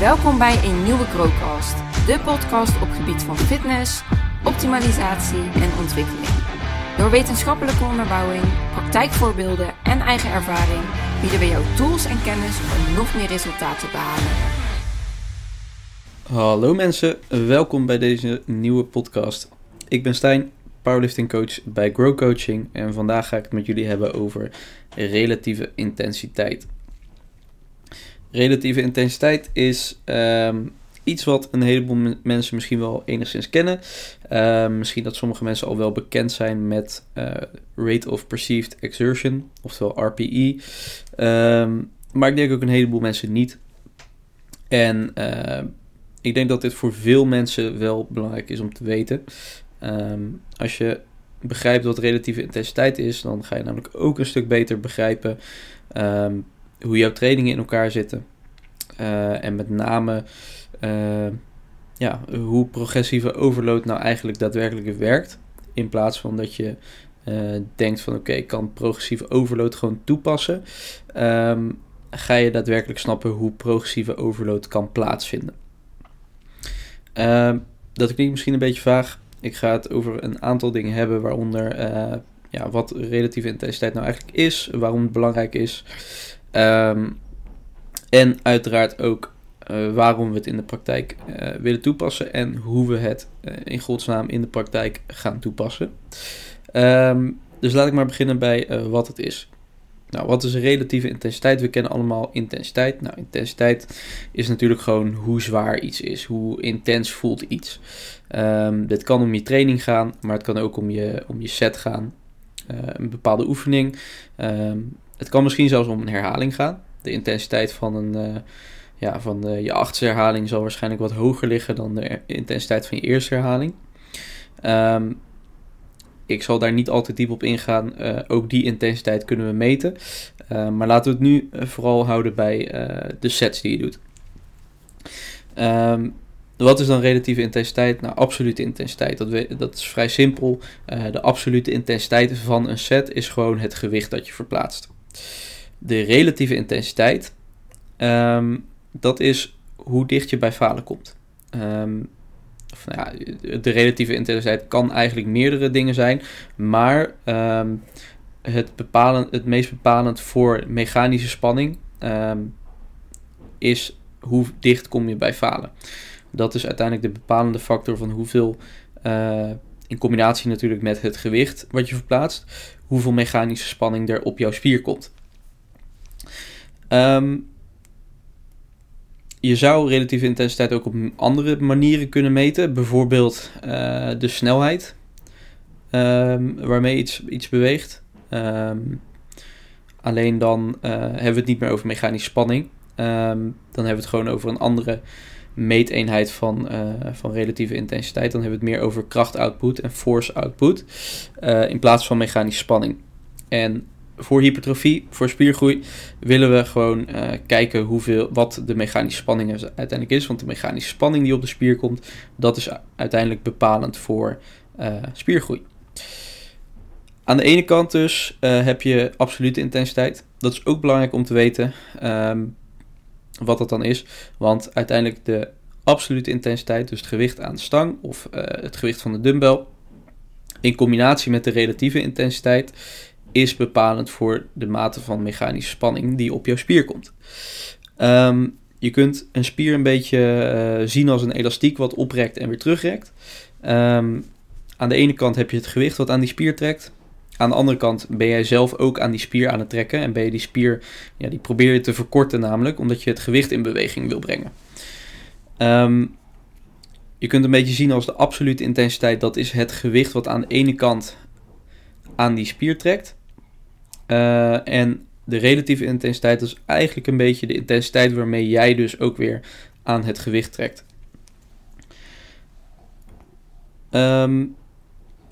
Welkom bij een nieuwe Growcast, de podcast op gebied van fitness, optimalisatie en ontwikkeling. Door wetenschappelijke onderbouwing, praktijkvoorbeelden en eigen ervaring bieden we jou tools en kennis om nog meer resultaten te behalen. Hallo mensen, welkom bij deze nieuwe podcast. Ik ben Stijn, powerlifting coach bij Grow Coaching en vandaag ga ik het met jullie hebben over relatieve intensiteit. Relatieve intensiteit is ehm, iets wat een heleboel mensen misschien wel enigszins kennen. Ehm, misschien dat sommige mensen al wel bekend zijn met uh, Rate of Perceived Exertion, oftewel RPE. Ehm, maar ik denk ook een heleboel mensen niet. En ik denk dat dit voor veel mensen wel belangrijk is om te weten. als je begrijpt wat relatieve intensiteit is, dan ga je namelijk ook een stuk beter begrijpen hoe jouw trainingen in elkaar zitten. Uh, en met name uh, ja, hoe progressieve overload nou eigenlijk daadwerkelijk werkt. In plaats van dat je uh, denkt van oké, ik kan progressieve overload gewoon toepassen. Um, ga je daadwerkelijk snappen hoe progressieve overload kan plaatsvinden. Uh, dat klinkt misschien een beetje vaag. Ik ga het over een aantal dingen hebben, waaronder ja, wat relatieve intensiteit nou eigenlijk is, waarom het belangrijk is. Um, en uiteraard ook uh, waarom we het in de praktijk uh, willen toepassen en hoe we het uh, in godsnaam in de praktijk gaan toepassen. Um, dus laat ik maar beginnen bij wat het is. Nou, wat is relatieve intensiteit? We kennen allemaal intensiteit. Nou, intensiteit is natuurlijk gewoon hoe zwaar iets is, hoe intens voelt iets. Um, dit kan om je training gaan, maar het kan ook om je, om je set gaan, een bepaalde oefening. Het kan misschien zelfs om een herhaling gaan. De intensiteit van, een, uh, ja, van de, je achtste herhaling zal waarschijnlijk wat hoger liggen dan de intensiteit van je eerste herhaling. Um, ik zal daar niet altijd diep op ingaan. Uh, ook die intensiteit kunnen we meten. Uh, maar laten we het nu vooral houden bij de sets die je doet. Um, wat is dan relatieve intensiteit? Nou, absolute intensiteit. Dat, we, dat is vrij simpel. De absolute intensiteit van een set is gewoon het gewicht dat je verplaatst de relatieve intensiteit, um, dat is hoe dicht je bij falen komt. Um, of, nou ja, de relatieve intensiteit kan eigenlijk meerdere dingen zijn, maar um, het, bepalend, het meest bepalend voor mechanische spanning is hoe dicht kom je bij falen. Dat is uiteindelijk de bepalende factor van hoeveel, uh, in combinatie natuurlijk met het gewicht wat je verplaatst, hoeveel mechanische spanning er op jouw spier komt. Um, je zou relatieve intensiteit ook op andere manieren kunnen meten. Bijvoorbeeld uh, de snelheid um, waarmee iets, iets beweegt. Um, alleen dan uh, hebben we het niet meer over mechanische spanning. dan hebben we het gewoon over een andere meeteenheid van, uh, van relatieve intensiteit. Dan hebben we het meer over krachtoutput en force output. in plaats van mechanische spanning. En voor hypertrofie, voor spiergroei, willen we gewoon uh, kijken hoeveel, wat de mechanische spanning uiteindelijk is. Want de mechanische spanning die op de spier komt, dat is uiteindelijk bepalend voor spiergroei. Aan de ene kant dus heb je absolute intensiteit. Dat is ook belangrijk om te weten um, wat dat dan is. Want uiteindelijk de absolute intensiteit, dus het gewicht aan de stang of het gewicht van de dumbbell, in combinatie met de relatieve intensiteit, is bepalend voor de mate van mechanische spanning die op jouw spier komt. Um, je kunt een spier een beetje uh, zien als een elastiek wat oprekt en weer terugrekt. Um, aan de ene kant heb je het gewicht wat aan die spier trekt. Aan de andere kant ben jij zelf ook aan die spier aan het trekken. En ben je die spier, ja, die probeer je te verkorten namelijk, omdat je het gewicht in beweging wil brengen. Um, je kunt een beetje zien als de absolute intensiteit, dat is het gewicht wat aan de ene kant aan die spier trekt. Uh, en de relatieve intensiteit is eigenlijk een beetje de intensiteit waarmee jij dus ook weer aan het gewicht trekt. Um,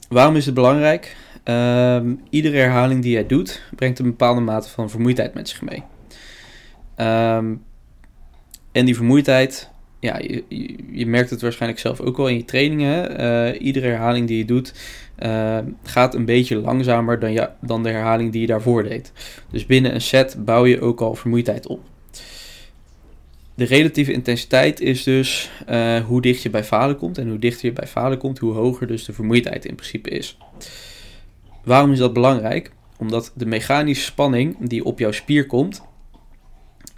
waarom is het belangrijk? Um, iedere herhaling die jij doet, brengt een bepaalde mate van vermoeidheid met zich mee. Um, en die vermoeidheid, ja, je, je, merkt het waarschijnlijk zelf ook wel in je trainingen. Uh, iedere herhaling die je doet, uh, gaat een beetje langzamer dan, ja, dan de herhaling die je daarvoor deed. Dus binnen een set bouw je ook al vermoeidheid op. de relatieve intensiteit is dus uh, hoe dicht je bij falen komt. En hoe dichter je bij falen komt, hoe hoger dus de vermoeidheid in principe is. Waarom is dat belangrijk? Omdat de mechanische spanning die op jouw spier komt,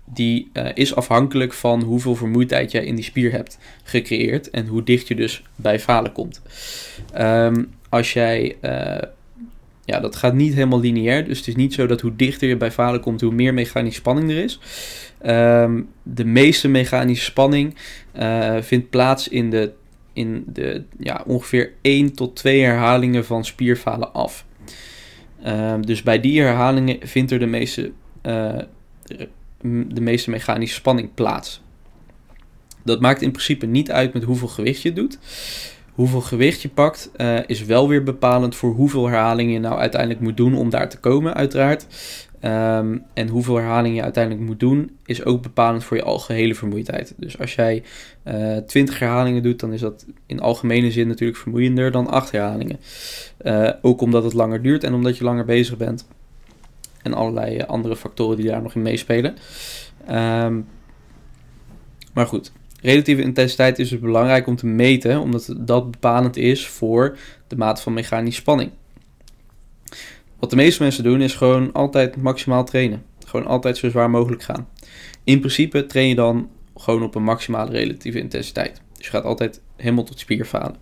die uh, is afhankelijk van hoeveel vermoeidheid jij in die spier hebt gecreëerd en hoe dicht je dus bij falen komt. Um, als jij, uh, ja, dat gaat niet helemaal lineair, dus het is niet zo dat hoe dichter je bij falen komt, hoe meer mechanische spanning er is. Um, de meeste mechanische spanning uh, vindt plaats in de, in de ja, ongeveer 1 tot 2 herhalingen van spierfalen af. Um, dus bij die herhalingen vindt er de meeste de meeste mechanische spanning plaats. Dat maakt in principe niet uit met hoeveel gewicht je doet. Hoeveel gewicht je pakt uh, is wel weer bepalend voor hoeveel herhalingen je nou uiteindelijk moet doen om daar te komen, uiteraard. Um, en hoeveel herhalingen je uiteindelijk moet doen, is ook bepalend voor je algehele vermoeidheid. Dus als jij uh, eh, 20 herhalingen doet, dan is dat in algemene zin natuurlijk vermoeiender dan 8 herhalingen. Uh, ook omdat het langer duurt en omdat je langer bezig bent en allerlei andere factoren die daar nog in meespelen. Um, maar goed, relatieve intensiteit is dus belangrijk om te meten, omdat dat bepalend is voor de mate van mechanische spanning. Wat de meeste mensen doen is gewoon altijd maximaal trainen. Gewoon altijd zo zwaar mogelijk gaan. In principe train je dan gewoon op een maximale relatieve intensiteit. Dus je gaat altijd helemaal tot spierfalen.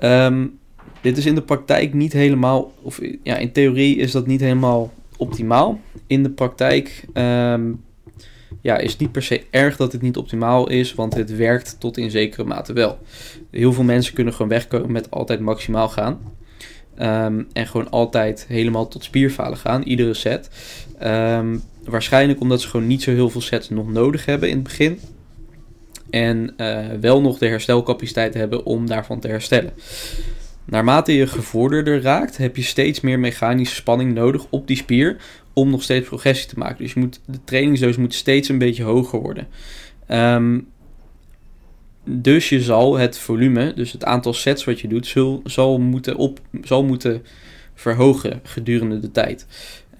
Um, dit is in de praktijk niet helemaal, of ja, in theorie is dat niet helemaal optimaal. In de praktijk um, ja, is niet per se erg dat het niet optimaal is, want het werkt tot in zekere mate wel. Heel veel mensen kunnen gewoon wegkomen met altijd maximaal gaan. Um, en gewoon altijd helemaal tot spierfalen gaan, iedere set. Um, waarschijnlijk omdat ze gewoon niet zo heel veel sets nog nodig hebben in het begin. En uh, wel nog de herstelcapaciteit hebben om daarvan te herstellen. Naarmate je gevorderder raakt, heb je steeds meer mechanische spanning nodig op die spier om nog steeds progressie te maken. Dus je moet, de trainingsdoos moet steeds een beetje hoger worden. Um, dus je zal het volume, dus het aantal sets wat je doet, zal, moeten, op, zal moeten verhogen gedurende de tijd.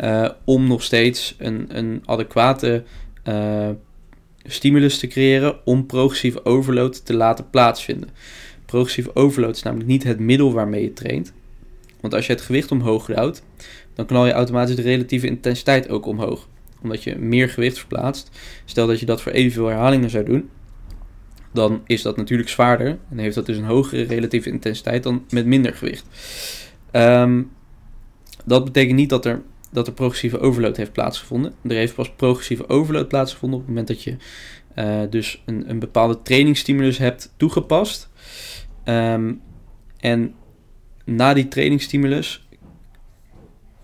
Uh, om nog steeds een, een adequate uh, stimulus te creëren om progressieve overload te laten plaatsvinden. Progressieve overload is namelijk niet het middel waarmee je traint. Want als je het gewicht omhoog houdt, dan knal je automatisch de relatieve intensiteit ook omhoog. Omdat je meer gewicht verplaatst. Stel dat je dat voor evenveel herhalingen zou doen, dan is dat natuurlijk zwaarder. En heeft dat dus een hogere relatieve intensiteit dan met minder gewicht. Um, dat betekent niet dat er, dat er progressieve overload heeft plaatsgevonden. Er heeft pas progressieve overload plaatsgevonden op het moment dat je uh, dus een, een bepaalde trainingsstimulus hebt toegepast. Um, en na die trainingsstimulus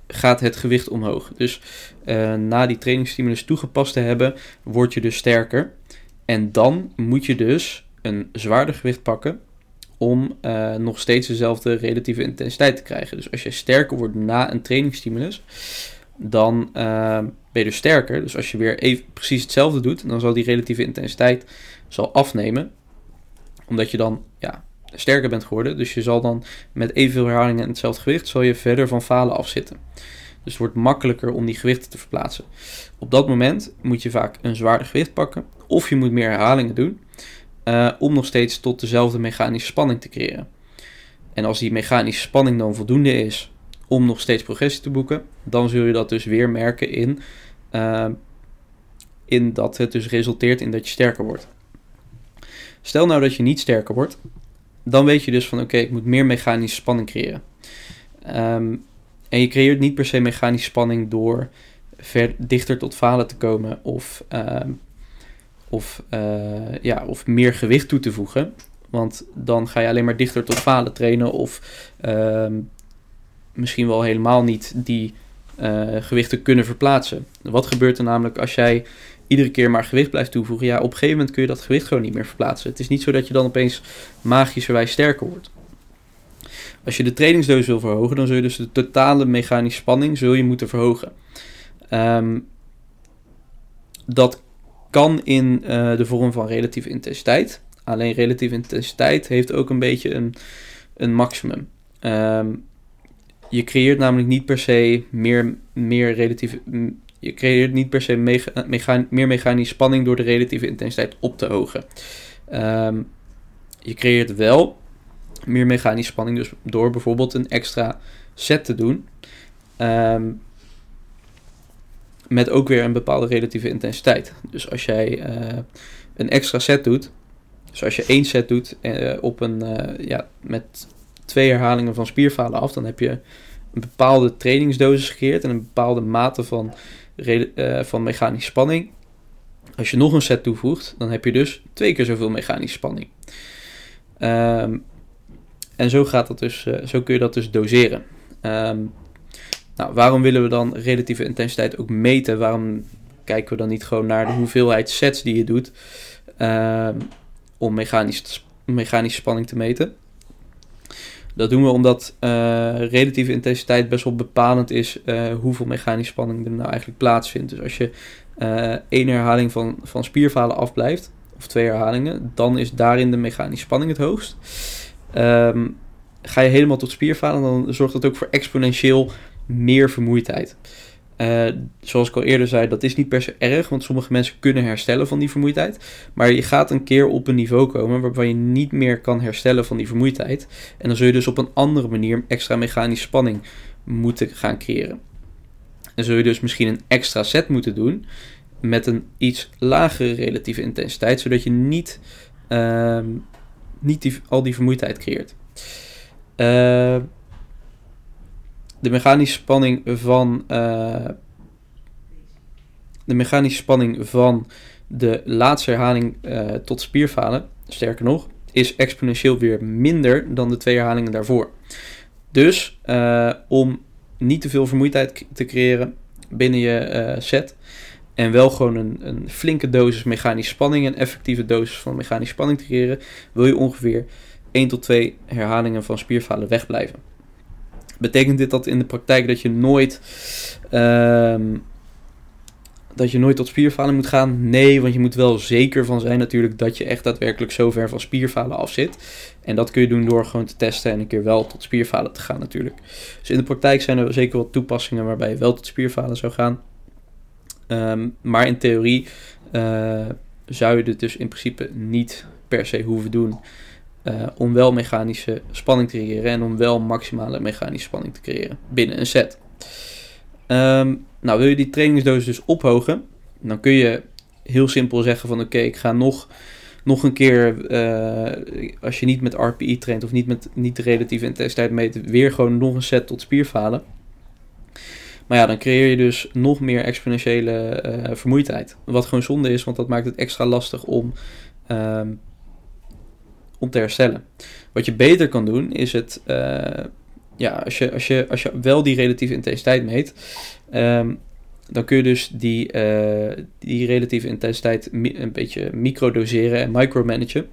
gaat het gewicht omhoog. Dus uh, na die trainingsstimulus toegepast te hebben, word je dus sterker. En dan moet je dus een zwaarder gewicht pakken om uh, nog steeds dezelfde relatieve intensiteit te krijgen. Dus als je sterker wordt na een trainingsstimulus, dan uh, ben je dus sterker. Dus als je weer even precies hetzelfde doet, dan zal die relatieve intensiteit zal afnemen. Omdat je dan ja, sterker bent geworden. Dus je zal dan met evenveel herhalingen en hetzelfde gewicht, zal je verder van falen afzitten. Dus het wordt makkelijker om die gewichten te verplaatsen. Op dat moment moet je vaak een zwaarder gewicht pakken. Of je moet meer herhalingen doen. Uh, om nog steeds tot dezelfde mechanische spanning te creëren. En als die mechanische spanning dan voldoende is om nog steeds progressie te boeken, dan zul je dat dus weer merken in, uh, in dat het dus resulteert in dat je sterker wordt. Stel nou dat je niet sterker wordt, dan weet je dus van oké, ik moet meer mechanische spanning creëren. Um, en je creëert niet per se mechanische spanning door dichter tot falen te komen of, uh, of, uh, ja, of meer gewicht toe te voegen. Want dan ga je alleen maar dichter tot falen trainen of uh, misschien wel helemaal niet die uh, gewichten kunnen verplaatsen. Wat gebeurt er namelijk als jij iedere keer maar gewicht blijft toevoegen, ja, op een gegeven moment kun je dat gewicht gewoon niet meer verplaatsen. Het is niet zo dat je dan opeens magischerwijs sterker wordt. Als je de trainingsdoos wil verhogen, dan zul je dus de totale mechanische spanning zul je moeten verhogen. Um, dat kan in uh, de vorm van relatieve intensiteit. Alleen relatieve intensiteit heeft ook een beetje een, een maximum. Um, je creëert namelijk niet per se meer, meer relatieve je creëert niet per se meer mechanische spanning door de relatieve intensiteit op te hogen. Ehm, je creëert wel meer mechanische spanning, dus door bijvoorbeeld een extra set te doen. Ehm, met ook weer een bepaalde relatieve intensiteit. Dus als jij uh, een extra set doet, dus als je één set doet uh, op een, uh, ja, met twee herhalingen van spierfalen af, dan heb je een bepaalde trainingsdosis gecreëerd en een bepaalde mate van, van mechanische spanning. Als je nog een set toevoegt, dan heb je dus twee keer zoveel mechanische spanning. Um, en zo, gaat dat dus, zo kun je dat dus doseren. Um, nou, waarom willen we dan relatieve intensiteit ook meten? Waarom kijken we dan niet gewoon naar de hoeveelheid sets die je doet um, om mechanisch, mechanische spanning te meten? Dat doen we omdat uh, relatieve intensiteit best wel bepalend is uh, hoeveel mechanische spanning er nou eigenlijk plaatsvindt. Dus als je één herhaling van, van spierfalen afblijft, of twee herhalingen, dan is daarin de mechanische spanning het hoogst. Um, ga je helemaal tot spierfalen, dan zorgt dat ook voor exponentieel meer vermoeidheid. Uh, zoals ik al eerder zei, dat is niet per se erg, want sommige mensen kunnen herstellen van die vermoeidheid. Maar je gaat een keer op een niveau komen waarbij je niet meer kan herstellen van die vermoeidheid. En dan zul je dus op een andere manier extra mechanische spanning moeten gaan creëren. En zul je dus misschien een extra set moeten doen met een iets lagere relatieve intensiteit, zodat je niet, uh, niet al die vermoeidheid creëert. Uh, de mechanische spanning van uh, de mechanische spanning van de laatste herhaling uh, tot spierfalen, sterker nog, is exponentieel weer minder dan de twee herhalingen daarvoor. Dus om niet te veel vermoeidheid te creëren binnen je set en wel gewoon een, een, flinke dosis mechanische spanning, een effectieve dosis van mechanische spanning te creëren, wil je ongeveer 1 tot 2 herhalingen van spierfalen wegblijven. Betekent dit dat in de praktijk dat je nooit, um, dat je nooit tot spierfalen moet gaan? Nee, want je moet wel zeker van zijn natuurlijk dat je echt daadwerkelijk zo ver van spierfalen af zit. En dat kun je doen door gewoon te testen en een keer wel tot spierfalen te gaan natuurlijk. Dus in de praktijk zijn er zeker wat toepassingen waarbij je wel tot spierfalen zou gaan. Um, maar in theorie uh, zou je dit dus in principe niet per se hoeven doen. Uh, om wel mechanische spanning te creëren en om wel maximale mechanische spanning te creëren binnen een set. Um, nou, wil je die trainingsdosis dus ophogen, dan kun je heel simpel zeggen van oké, ik ga nog, nog een keer, uh, als je niet met RPI traint of niet met niet de relatieve intensiteit meten, weer gewoon nog een set tot spierfalen. Maar ja, dan creëer je dus nog meer exponentiële uh, vermoeidheid. Wat gewoon zonde is, want dat maakt het extra lastig om um, om te herstellen. Wat je beter kan doen is het, uh, ja, als je, als, je, als je wel die relatieve intensiteit meet, um, dan kun je dus die, uh, die relatieve intensiteit een beetje microdoseren en micromanagen.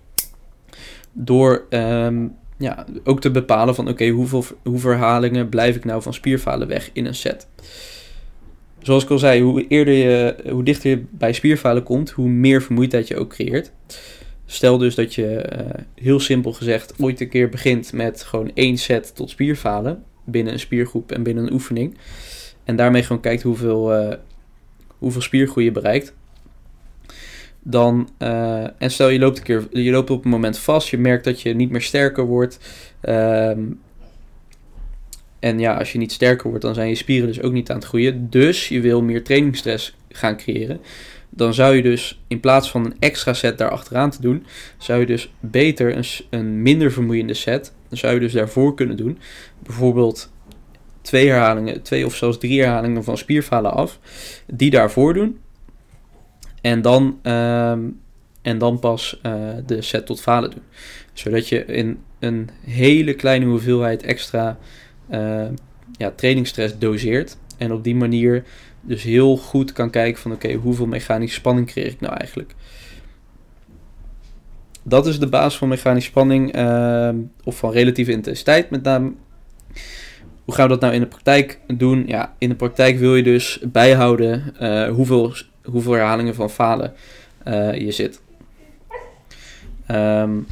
Door um, ja, ook te bepalen van oké, hoeveel, hoeveel herhalingen blijf ik nou van spierfalen weg in een set. Zoals ik al zei, hoe eerder je, hoe dichter je bij spierfalen komt, hoe meer vermoeidheid je ook creëert. Stel dus dat je, uh, heel simpel gezegd, ooit een keer begint met gewoon één set tot spierfalen binnen een spiergroep en binnen een oefening. En daarmee gewoon kijkt hoeveel, uh, hoeveel spiergroei je bereikt. Dan, uh, en stel je loopt een keer, je loopt op een moment vast, je merkt dat je niet meer sterker wordt. Um, en ja, als je niet sterker wordt, dan zijn je spieren dus ook niet aan het groeien. Dus je wil meer trainingsstress gaan creëren dan zou je dus in plaats van een extra set daar achteraan te doen, zou je dus beter een, een minder vermoeiende set, dan zou je dus daarvoor kunnen doen. Bijvoorbeeld twee herhalingen, twee of zelfs drie herhalingen van spierfalen af, die daarvoor doen. En dan, uh, en dan pas uh, de set tot falen doen. Zodat je in een hele kleine hoeveelheid extra uh, ja, trainingsstress doseert. En op die manier dus heel goed kan kijken van oké, hoeveel mechanische spanning creëer ik nou eigenlijk. Dat is de basis van mechanische spanning uh, of van relatieve intensiteit met name. Hoe gaan we dat nou in de praktijk doen? Ja, in de praktijk wil je dus bijhouden uh, hoeveel, hoeveel herhalingen van falen je zit. Um,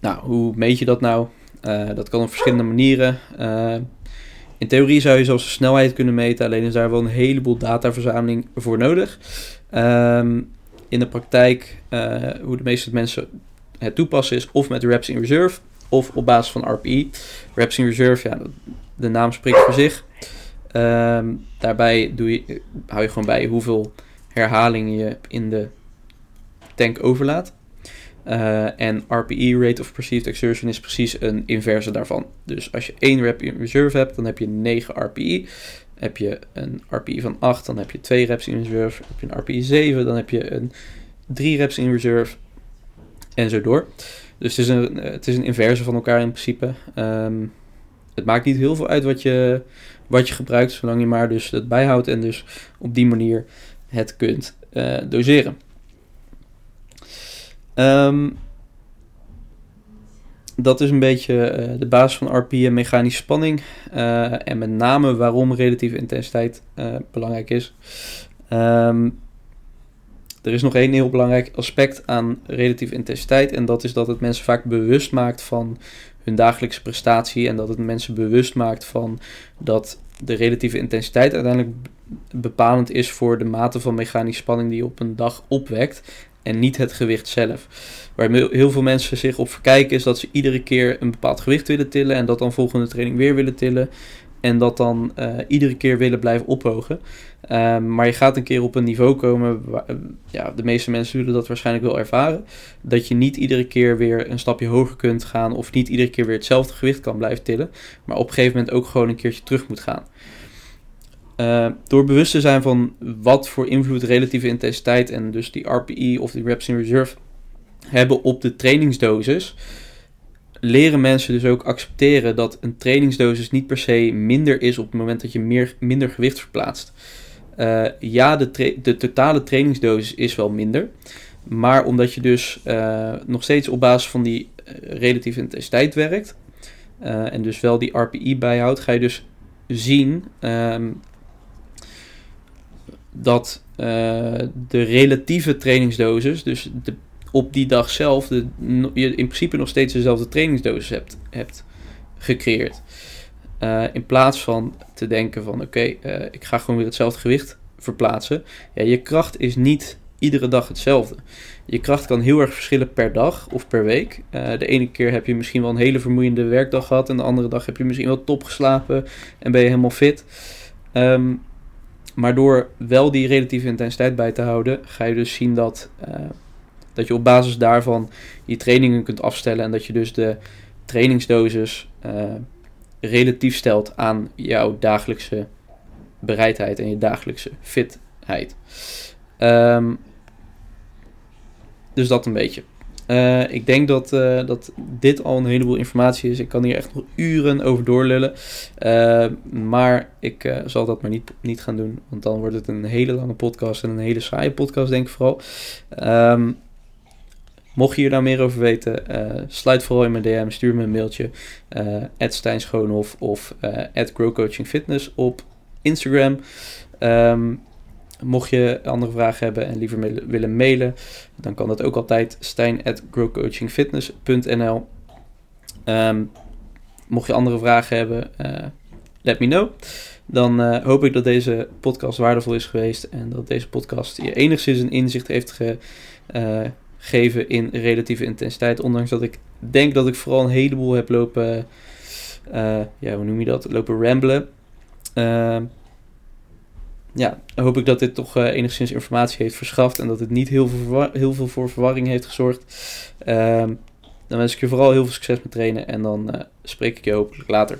nou, hoe meet je dat nou? Uh, dat kan op verschillende manieren in theorie zou je zelfs de snelheid kunnen meten, alleen is daar wel een heleboel dataverzameling voor nodig. Ehm, in de praktijk, hoe de meeste mensen het toepassen is of met reps in reserve of op basis van RPE. Reps in reserve, ja, de naam spreekt voor zich. Ehm, daarbij doe je, hou je gewoon bij hoeveel herhalingen je in de tank overlaat. Uh, en RPE, Rate of Perceived Exertion, is precies een inverse daarvan. Dus als je 1 rep in reserve hebt, dan heb je 9 RPE. Heb je een RPE van 8, dan heb je 2 reps in reserve. Heb je een RPE 7, dan heb je een 3 reps in reserve. En zo door. Dus het is een, het is een inverse van elkaar in principe. Um, het maakt niet heel veel uit wat je, wat je gebruikt, zolang je maar dus het bijhoudt en dus op die manier het kunt uh, doseren. Um, dat is een beetje uh, de basis van RP en mechanische spanning. Uh, en met name waarom relatieve intensiteit belangrijk is. Um, er is nog één heel belangrijk aspect aan relatieve intensiteit. En dat is dat het mensen vaak bewust maakt van hun dagelijkse prestatie. En dat het mensen bewust maakt van dat de relatieve intensiteit uiteindelijk bepalend is voor de mate van mechanische spanning die je op een dag opwekt. En niet het gewicht zelf. Waar heel veel mensen zich op verkijken is dat ze iedere keer een bepaald gewicht willen tillen. En dat dan volgende training weer willen tillen. En dat dan uh, iedere keer willen blijven ophogen. Um, maar je gaat een keer op een niveau komen. Waar, ja, de meeste mensen zullen dat waarschijnlijk wel ervaren. Dat je niet iedere keer weer een stapje hoger kunt gaan. Of niet iedere keer weer hetzelfde gewicht kan blijven tillen. Maar op een gegeven moment ook gewoon een keertje terug moet gaan. Uh, door bewust te zijn van wat voor invloed relatieve intensiteit en dus die RPE of die reps in reserve hebben op de trainingsdosis leren mensen dus ook accepteren dat een trainingsdosis niet per se minder is op het moment dat je meer, minder gewicht verplaatst. Uh, ja, de, de totale trainingsdosis is wel minder. Maar omdat je dus uh, nog steeds op basis van die uh, relatieve intensiteit werkt. en dus wel die RPI bijhoudt, ga je dus zien um, dat de relatieve trainingsdosis, dus de op die dag zelf de, je in principe nog steeds dezelfde trainingsdosis hebt, hebt gecreëerd. Uh, in plaats van te denken van oké, uh, ik ga gewoon weer hetzelfde gewicht verplaatsen. Ja, je kracht is niet iedere dag hetzelfde. Je kracht kan heel erg verschillen per dag of per week. Uh, de ene keer heb je misschien wel een hele vermoeiende werkdag gehad en de andere dag heb je misschien wel top geslapen en ben je helemaal fit. Um, maar door wel die relatieve intensiteit bij te houden, ga je dus zien dat dat je op basis daarvan je trainingen kunt afstellen en dat je dus de trainingsdosis uh, relatief stelt aan jouw dagelijkse bereidheid en je dagelijkse fitheid. Um, dus dat een beetje. Uh, ik denk dat, uh, dat dit al een heleboel informatie is. Ik kan hier echt nog uren over doorlullen. Maar ik zal dat maar niet, niet gaan doen. Want dan wordt het een hele lange podcast en een hele saaie podcast, denk ik vooral. Um, Mocht je hier nou meer over weten, uh, sluit vooral in mijn DM, stuur me een mailtje. Uh, Stijn Schoonhof of uh, GrowCoachingFitness op Instagram. Um, mocht je andere vragen hebben en liever willen mailen, dan kan dat ook altijd stijn at growcoachingfitness.nl ehm, Mocht je andere vragen hebben, let me know. Dan hoop ik dat deze podcast waardevol is geweest en dat deze podcast je enigszins een inzicht heeft ge, uh, geven in relatieve intensiteit. Ondanks dat ik denk dat ik vooral een heleboel heb lopen, uh, ja, hoe noem je dat, lopen ramblen. Uh, ja, hoop ik dat dit toch uh, enigszins informatie heeft verschaft en dat het niet heel veel, heel veel voor verwarring heeft gezorgd. Ehm, dan wens ik je vooral heel veel succes met trainen en dan spreek ik je hopelijk later.